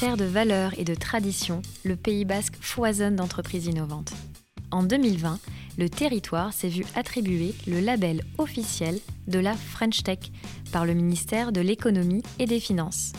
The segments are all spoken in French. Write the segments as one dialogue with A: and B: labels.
A: Terre de valeurs et de traditions, le Pays basque foisonne d'entreprises innovantes. En 2020, le territoire s'est vu attribuer le label officiel de la French Tech par le ministère de l'Économie et des Finances.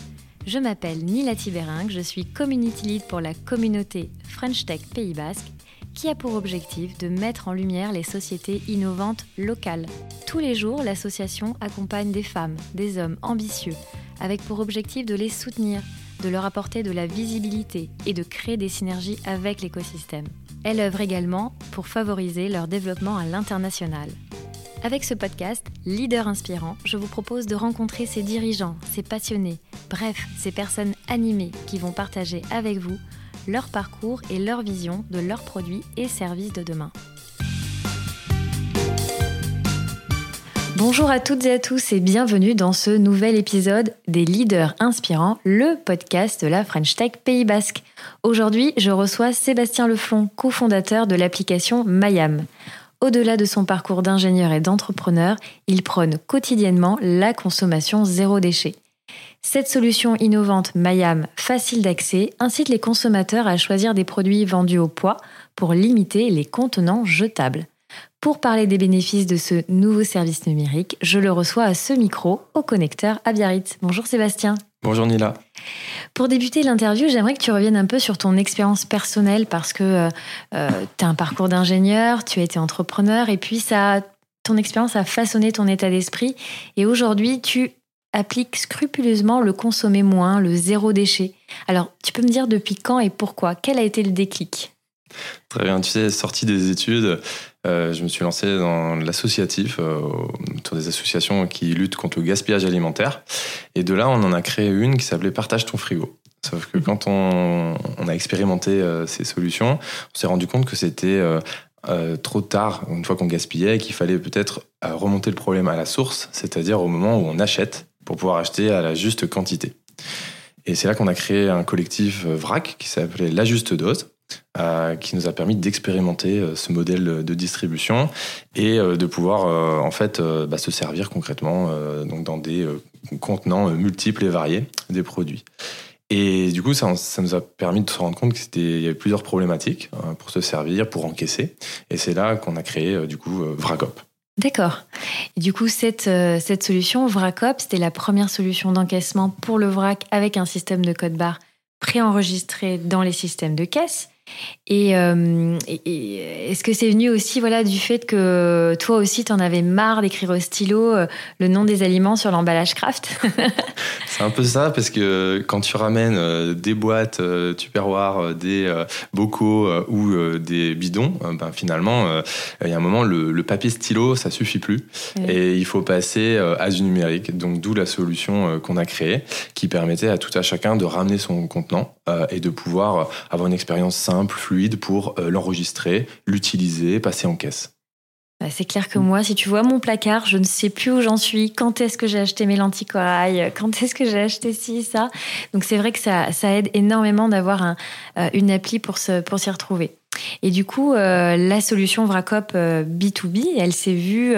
A: Je m'appelle Nila Tibering, je suis Community Lead pour la communauté French Tech Pays Basque qui a pour objectif de mettre en lumière les sociétés innovantes locales. Tous les jours, l'association accompagne des femmes, des hommes ambitieux, avec pour objectif de les soutenir, de leur apporter de la visibilité et de créer des synergies avec l'écosystème. Elle œuvre également pour favoriser leur développement à l'international. Avec ce podcast, Leader Inspirant, je vous propose de rencontrer ces dirigeants, ces passionnés, bref, ces personnes animées qui vont partager avec vous leur parcours et leur vision de leurs produits et services de demain. Bonjour à toutes et à tous et bienvenue dans ce nouvel épisode des Leaders Inspirants, le podcast de la French Tech Pays Basque. Aujourd'hui, je reçois Sébastien Leflon, cofondateur de l'application Mayam. Au-delà de son parcours d'ingénieur et d'entrepreneur, il prône quotidiennement la consommation zéro déchet. Cette solution innovante Mayam, facile d'accès, incite les consommateurs à choisir des produits vendus au poids pour limiter les contenants jetables. Pour parler des bénéfices de ce nouveau service numérique, je le reçois à ce micro au connecteur à Biarritz. Bonjour Sébastien.
B: Bonjour Nila.
A: Pour débuter l'interview, j'aimerais que tu reviennes un peu sur ton expérience personnelle parce que euh, euh, tu as un parcours d'ingénieur, tu as été entrepreneur et puis ça, ton expérience a façonné ton état d'esprit et aujourd'hui tu appliques scrupuleusement le consommer moins, le zéro déchet. Alors, tu peux me dire depuis quand et pourquoi? Quel a été le déclic?
B: Très bien, tu sais, sorti des études, euh, je me suis lancé dans l'associatif, euh, autour des associations qui luttent contre le gaspillage alimentaire. Et de là, on en a créé une qui s'appelait Partage ton frigo. Sauf que quand on, a expérimenté euh, ces solutions, on s'est rendu compte que c'était trop tard, une fois qu'on gaspillait, qu'il fallait peut-être remonter le problème à la source, c'est-à-dire au moment où on achète, pour pouvoir acheter à la juste quantité. Et c'est là qu'on a créé un collectif VRAC qui s'appelait La Juste Dose, euh, qui nous a permis d'expérimenter euh, ce modèle de distribution et euh, de pouvoir en fait bah, se servir concrètement donc dans des contenants multiples et variés des produits. Et du coup, ça, ça, nous a permis de se rendre compte qu'il y avait plusieurs problématiques pour se servir, pour encaisser. Et c'est là qu'on a créé du coup Vracop.
A: D'accord. Du coup, cette, cette solution, Vracop, c'était la première solution d'encaissement pour le vrac avec un système de code barre préenregistré dans les systèmes de caisse. Euh, et, est-ce que c'est venu aussi voilà du fait que toi aussi tu en avais marre d'écrire au stylo euh, le nom des aliments sur l'emballage craft
B: C'est un peu ça parce que quand tu ramènes euh, des boîtes tupperware, des bocaux ou des bidons, ben finalement il y a un moment le, papier stylo ça suffit plus et il faut passer à du numérique. Donc d'où la solution qu'on a créée qui permettait à tout à chacun de ramener son contenant et de pouvoir avoir une expérience simple fluide pour euh, l'enregistrer, l'utiliser, passer en caisse.
A: Bah, c'est clair que moi, si tu vois mon placard, je ne sais plus où j'en suis, quand est-ce que j'ai acheté mes lentilles corail, quand est-ce que j'ai acheté ci, ça? Donc c'est vrai que ça, ça aide énormément d'avoir euh, une appli pour, se, pour s'y retrouver. Et du coup, euh, la solution Vracop B2B, elle s'est vue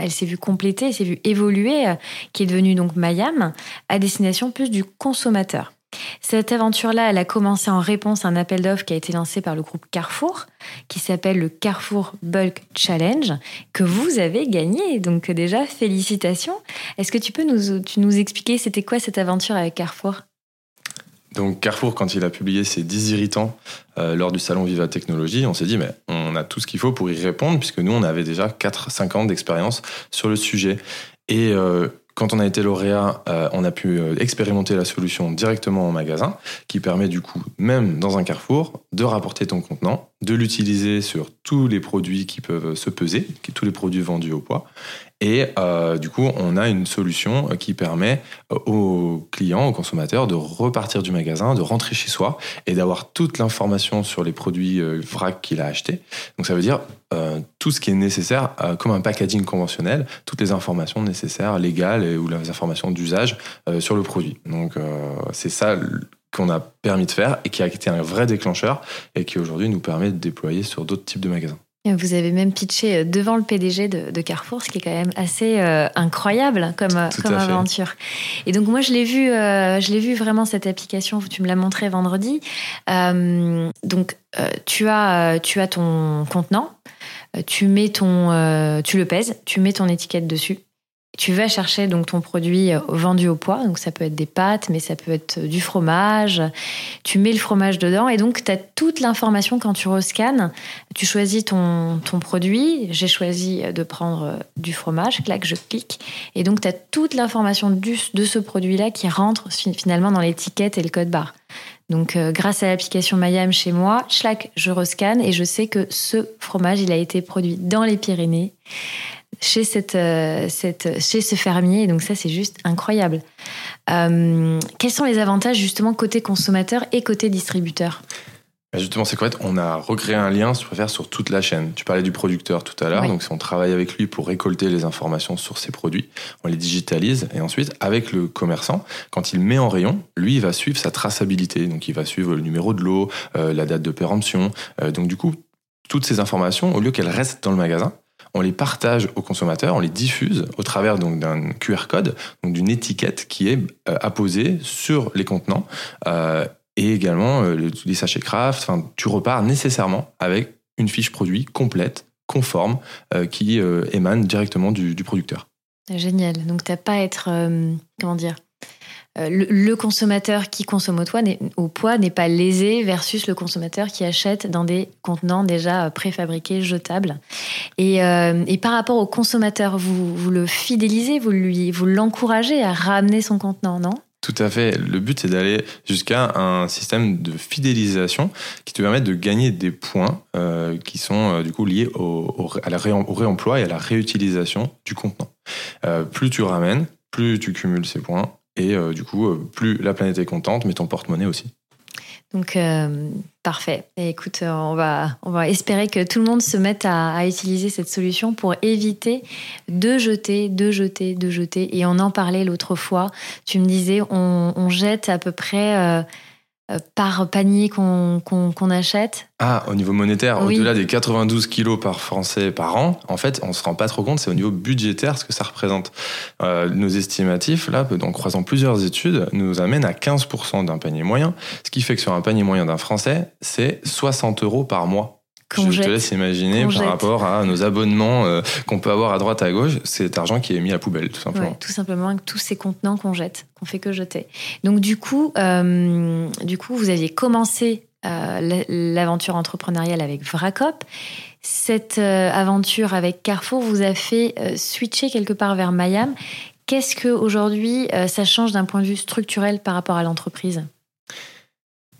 A: elle s'est vue compléter, elle s'est vue évoluer, qui est devenue donc Mayam, à destination plus du consommateur. Cette aventure-là, elle a commencé en réponse à un appel d'offres qui a été lancé par le groupe Carrefour, qui s'appelle le Carrefour Bulk Challenge, que vous avez gagné. Donc déjà, félicitations. Est-ce que tu peux nous, expliquer c'était quoi cette aventure avec Carrefour?
B: Donc Carrefour, quand il a publié ses 10 irritants euh, lors du salon Viva Technologie, on s'est dit, mais on a tout ce qu'il faut pour y répondre, puisque nous, on avait déjà 4-5 ans d'expérience sur le sujet. Et euh, quand on a été lauréat, euh, on a pu euh, expérimenter la solution directement en magasin, qui permet du coup, même dans un carrefour, de rapporter ton contenant, de l'utiliser sur tous les produits qui peuvent se peser, tous les produits vendus au poids. Et euh, du coup, on a une solution qui permet aux clients, aux consommateurs, de repartir du magasin, de rentrer chez soi et d'avoir toute l'information sur les produits vrac qu'il a achetés. Donc ça veut dire tout ce qui est nécessaire, comme un packaging conventionnel, toutes les informations nécessaires, légales ou les informations d'usage sur le produit. Donc c'est ça qu'on a permis de faire et qui a été un vrai déclencheur et qui aujourd'hui nous permet de déployer sur d'autres types de magasins.
A: Vous avez même pitché devant le PDG de, Carrefour, ce qui est quand même assez incroyable comme, comme aventure. Et donc moi je l'ai vu, je l'ai vu vraiment cette application. Tu me l'as montré vendredi. donc tu as, tu as ton contenant, tu mets ton, tu le pèses, tu mets ton étiquette dessus tu vas chercher donc ton produit euh, vendu au poids, donc ça peut être des pâtes, mais ça peut être du fromage. Tu mets le fromage dedans et donc tu as toute l'information quand tu rescannes. Tu choisis ton, ton produit. J'ai choisi de prendre euh, du fromage, clac, je clique. Et donc tu as toute l'information de ce produit-là qui rentre finalement dans l'étiquette et le code barre. Donc, euh, grâce à l'application Mayam chez moi, schlac, je rescanne et je sais que ce fromage, il a été produit dans les Pyrénées chez, cette, euh, cette, chez ce fermier. donc ça, c'est juste incroyable. Euh, quels sont les avantages justement côté consommateur et côté distributeur?
B: Bah, Justement, c'est correct. On a recréé un lien, si tu préfères, sur toute la chaîne. Tu parlais du producteur tout à l'heure. Donc, on travaille avec lui pour récolter les informations sur ses produits, on les digitalise. Et ensuite, avec le commerçant, quand il met en rayon, lui, il va suivre sa traçabilité. Donc, il va suivre le numéro de l'eau, euh, la date de péremption. donc, du coup, toutes ces informations, au lieu qu'elles restent dans le magasin, on les partage aux consommateurs, on les diffuse au travers d'un QR code, d'une étiquette qui est euh, apposée sur les contenants euh, et également euh, les sachets craft. Enfin, tu repars nécessairement avec une fiche produit complète, conforme, qui émane directement du, du producteur.
A: Génial. Donc, tu n'as pas à être, comment dire, euh, le, consommateur qui consomme au, poids n'est pas lésé versus le consommateur qui achète dans des contenants déjà euh, préfabriqués, jetables. Euh, et, par rapport au consommateur, vous, le fidélisez, vous lui, vous l'encouragez à ramener son contenant, non?
B: Tout à fait. Le but, c'est d'aller jusqu'à un système de fidélisation qui te permet de gagner des points qui sont du coup liés au, à la réemploi et à la réutilisation du contenant. plus tu ramènes, plus tu cumules ces points et euh, du coup, euh, plus la planète est contente, mais ton porte-monnaie aussi.
A: Donc, euh, parfait. Écoute, on va, on va espérer que tout le monde se mette à, utiliser cette solution pour éviter de jeter, de jeter, de jeter. Et on en parlait l'autre fois. Tu me disais, on, jette à peu près par panier qu'on achète.
B: Ah, au niveau monétaire, au-delà des 92 kilos par Français par an, en fait, on se rend pas trop compte, c'est au niveau budgétaire ce que ça représente. Euh, nos estimatifs, là, en croisant plusieurs études, nous amènent à 15% d'un panier moyen, ce qui fait que sur un panier moyen d'un Français, c'est 60 euros par mois je te laisse imaginer par rapport à nos abonnements euh, qu'on peut avoir à droite à gauche, c'est cet argent qui est mis à poubelle, tout simplement.
A: tout simplement, tous ces contenants qu'on jette, qu'on fait que jeter. Donc du coup, euh, du coup, vous aviez commencé euh, l'aventure entrepreneuriale avec Vracop. Cette aventure avec Carrefour vous a fait switcher quelque part vers Mayam. Qu'est-ce que aujourd'hui ça change d'un point de vue structurel par rapport à l'entreprise?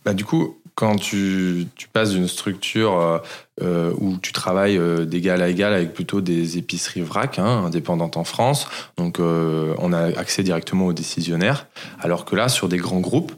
B: Bah, du coup, quand tu, passes d'une structure euh, euh, où tu travailles euh, d'égal à égal avec plutôt des épiceries vrac, hein, indépendantes en France, donc on a accès directement aux décisionnaires, alors que là, sur des grands groupes,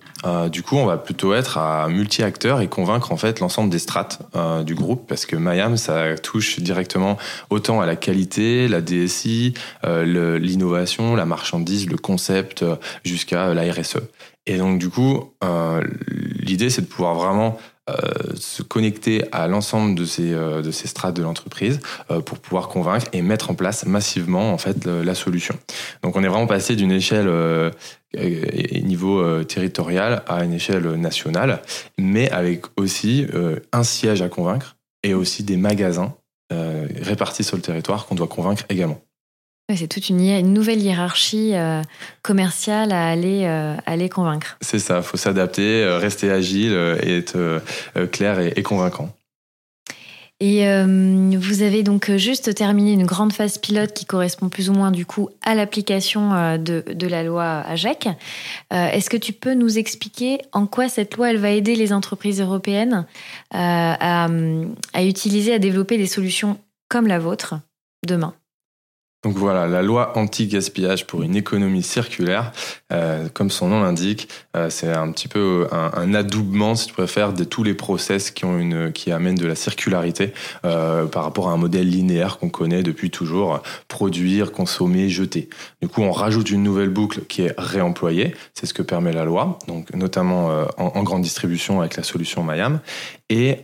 B: du coup, on va plutôt être à multi-acteurs et convaincre en fait l'ensemble des strates du groupe, parce que Mayam, ça touche directement autant à la qualité, la DSI, l'innovation, la marchandise, le concept, jusqu'à la RSE. Et donc, du coup, euh, l'idée, c'est de pouvoir vraiment euh, se connecter à l'ensemble de ces, euh, de ces strates de l'entreprise pour pouvoir convaincre et mettre en place massivement en fait la solution. Donc on est vraiment passé d'une échelle niveau territorial à une échelle nationale, mais avec aussi un siège à convaincre et aussi des magasins répartis sur le territoire qu'on doit convaincre également.
A: C'est toute une, nouvelle hiérarchie euh, commerciale à aller, euh, aller convaincre.
B: C'est ça, il faut s'adapter, euh, rester agile et être clair et, convaincant.
A: Et vous avez donc juste terminé une grande phase pilote qui correspond plus ou moins du coup à l'application de, de, la loi AGEC. Est-ce que tu peux nous expliquer en quoi cette loi elle va aider les entreprises européennes à, à utiliser, à développer des solutions comme la vôtre demain?
B: Donc voilà, la loi anti-gaspillage pour une économie circulaire, euh, comme son nom l'indique, euh, c'est un petit peu un, adoubement, si tu préfères, de tous les process qui, ont une, qui amènent de la circularité euh, par rapport à un modèle linéaire qu'on connaît depuis toujours, produire, consommer, jeter. Du coup, on rajoute une nouvelle boucle qui est réemployée, c'est ce que permet la loi, donc notamment en, en, grande distribution avec la solution Mayam, et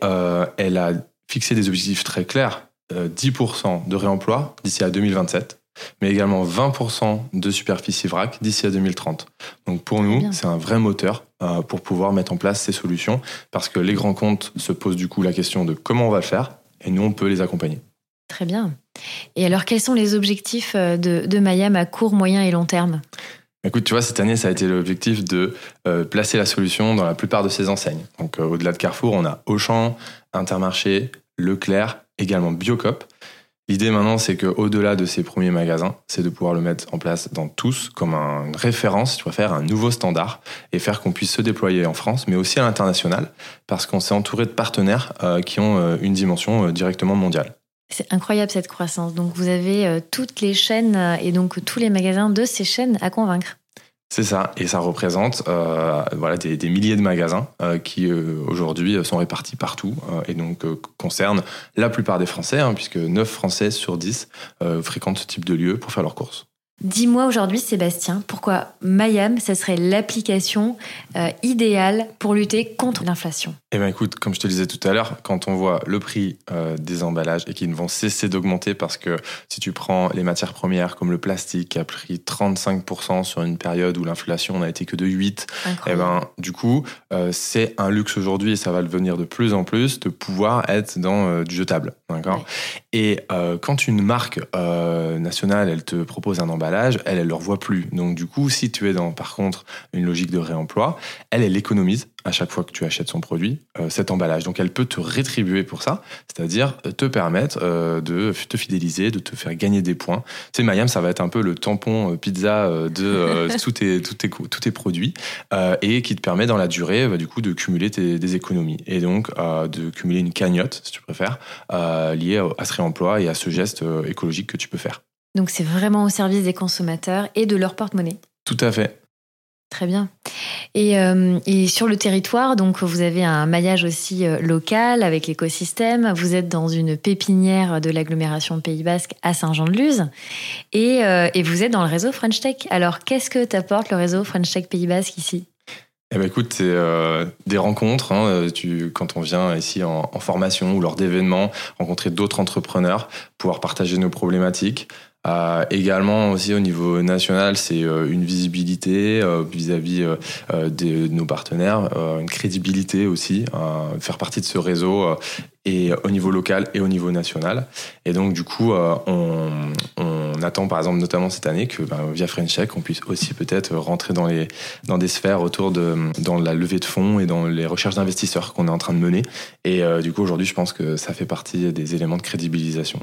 B: elle a fixé des objectifs très clairs 10% de réemploi d'ici à 2027 mais également 20% de superficie vrac d'ici à 2030. Donc pour nous, c'est un vrai moteur euh, pour pouvoir mettre en place ces solutions, parce que les grands comptes se posent du coup la question de comment on va le faire, et nous, on peut les accompagner.
A: Très bien. Et alors, quels sont les objectifs euh, de, de Mayam à court, moyen et long terme?
B: Écoute, tu vois, cette année, ça a été l'objectif de euh, placer la solution dans la plupart de ces enseignes. Donc, au-delà de Carrefour, on a Auchan, Intermarché, Leclerc, également Biocop. L'idée maintenant, c'est qu'au-delà de ces premiers magasins, c'est de pouvoir le mettre en place dans tous comme une référence, tu vas faire un nouveau standard et faire qu'on puisse se déployer en France, mais aussi à l'international, parce qu'on s'est entouré de partenaires euh, qui ont euh, une dimension euh, directement mondiale.
A: C'est incroyable cette croissance. Donc vous avez toutes les chaînes et donc tous les magasins de ces chaînes à convaincre.
B: C'est ça, et ça représente euh, voilà, des, milliers de magasins euh, qui euh, aujourd'hui sont répartis partout et donc concernent la plupart des Français, hein, puisque 9 Français sur 10 fréquentent ce type de lieu pour faire leurs courses.
A: Dis-moi aujourd'hui, Sébastien, pourquoi Mayam, ce serait l'application euh, idéale pour lutter contre l'inflation?
B: Eh bien écoute, comme je te le disais tout à l'heure, quand on voit le prix euh, des emballages et qu'ils ne vont cesser d'augmenter parce que si tu prends les matières premières comme le plastique qui a pris 35% sur une période où l'inflation n'a été que de 8, eh ben, du coup, euh, c'est un luxe aujourd'hui et ça va le devenir de plus en plus de pouvoir être dans du jetable. D'accord? Et quand une marque nationale, elle te propose un emballage, elle, elle ne le revoit plus. Donc du coup, si tu es dans, par contre, une logique de réemploi, elle, elle économise à chaque fois que tu achètes son produit euh, cet emballage. Donc elle peut te rétribuer pour ça, c'est-à-dire te permettre euh, de te fidéliser, de te faire gagner des points. Tu sais, Mayam, ça va être un peu le tampon euh, pizza de tous, tes, tous, tes, tous tes produits et qui te permet dans la durée, bah, du coup, de cumuler des économies et donc de cumuler une cagnotte, si tu préfères, liée à ce réemploi et à ce geste écologique que tu peux faire.
A: Donc c'est vraiment au service des consommateurs et de leur porte-monnaie.
B: Tout à fait.
A: Très bien. Et, euh, sur le territoire, donc vous avez un maillage aussi euh, local avec l'écosystème. Vous êtes dans une pépinière de l'agglomération Pays Basque à Saint-Jean-de-Luz et, euh, et, vous êtes dans le réseau French Tech. Alors qu'est-ce que t'apporte le réseau French Tech Pays Basque ici?
B: Eh ben écoute, c'est des rencontres. Hein, tu, quand on vient ici en, en formation ou lors d'événements, rencontrer d'autres entrepreneurs, pouvoir partager nos problématiques, euh, également aussi au niveau national, c'est euh, une visibilité euh, vis-à-vis de nos partenaires, une crédibilité aussi, faire partie de ce réseau et au niveau local et au niveau national. Et donc du coup, on, attend par exemple notamment cette année que bah, via French on puisse aussi peut-être rentrer dans les dans des sphères autour de dans la levée de fonds et dans les recherches d'investisseurs qu'on est en train de mener. Et du coup aujourd'hui, je pense que ça fait partie des éléments de crédibilisation.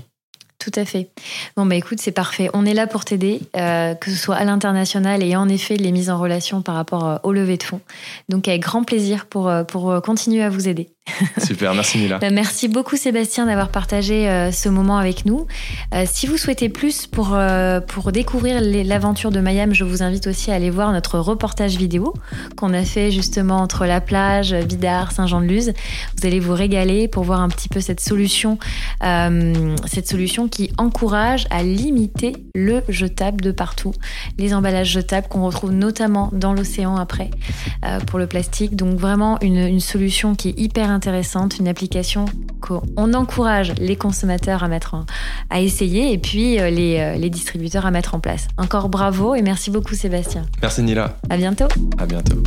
A: Tout à fait. Bon, bah écoute, c'est parfait. On est là pour t'aider, euh, que ce soit à l'international et en effet les mises en relation par rapport euh, au levée de fonds. Donc, avec grand plaisir pour, euh, pour continuer à vous aider.
B: Super, merci Mila.
A: Bah, merci beaucoup Sébastien d'avoir partagé euh, ce moment avec nous. Euh, si vous souhaitez plus pour, euh, pour découvrir l'aventure de Mayam, je vous invite aussi à aller voir notre reportage vidéo qu'on a fait justement entre la plage, Bidart, Saint-Jean-de-Luz. Vous allez vous régaler pour voir un petit peu cette solution, cette solution qui encourage à limiter le jetable de partout. Les emballages jetables qu'on retrouve notamment dans l'océan après pour le plastique. Donc vraiment une, une solution qui est hyper intéressante, une application qu'on encourage les consommateurs à mettre à essayer et puis euh, les, euh, les distributeurs à mettre en place. Encore bravo et merci beaucoup Sébastien.
B: Merci Nila.
A: À bientôt.
B: À bientôt.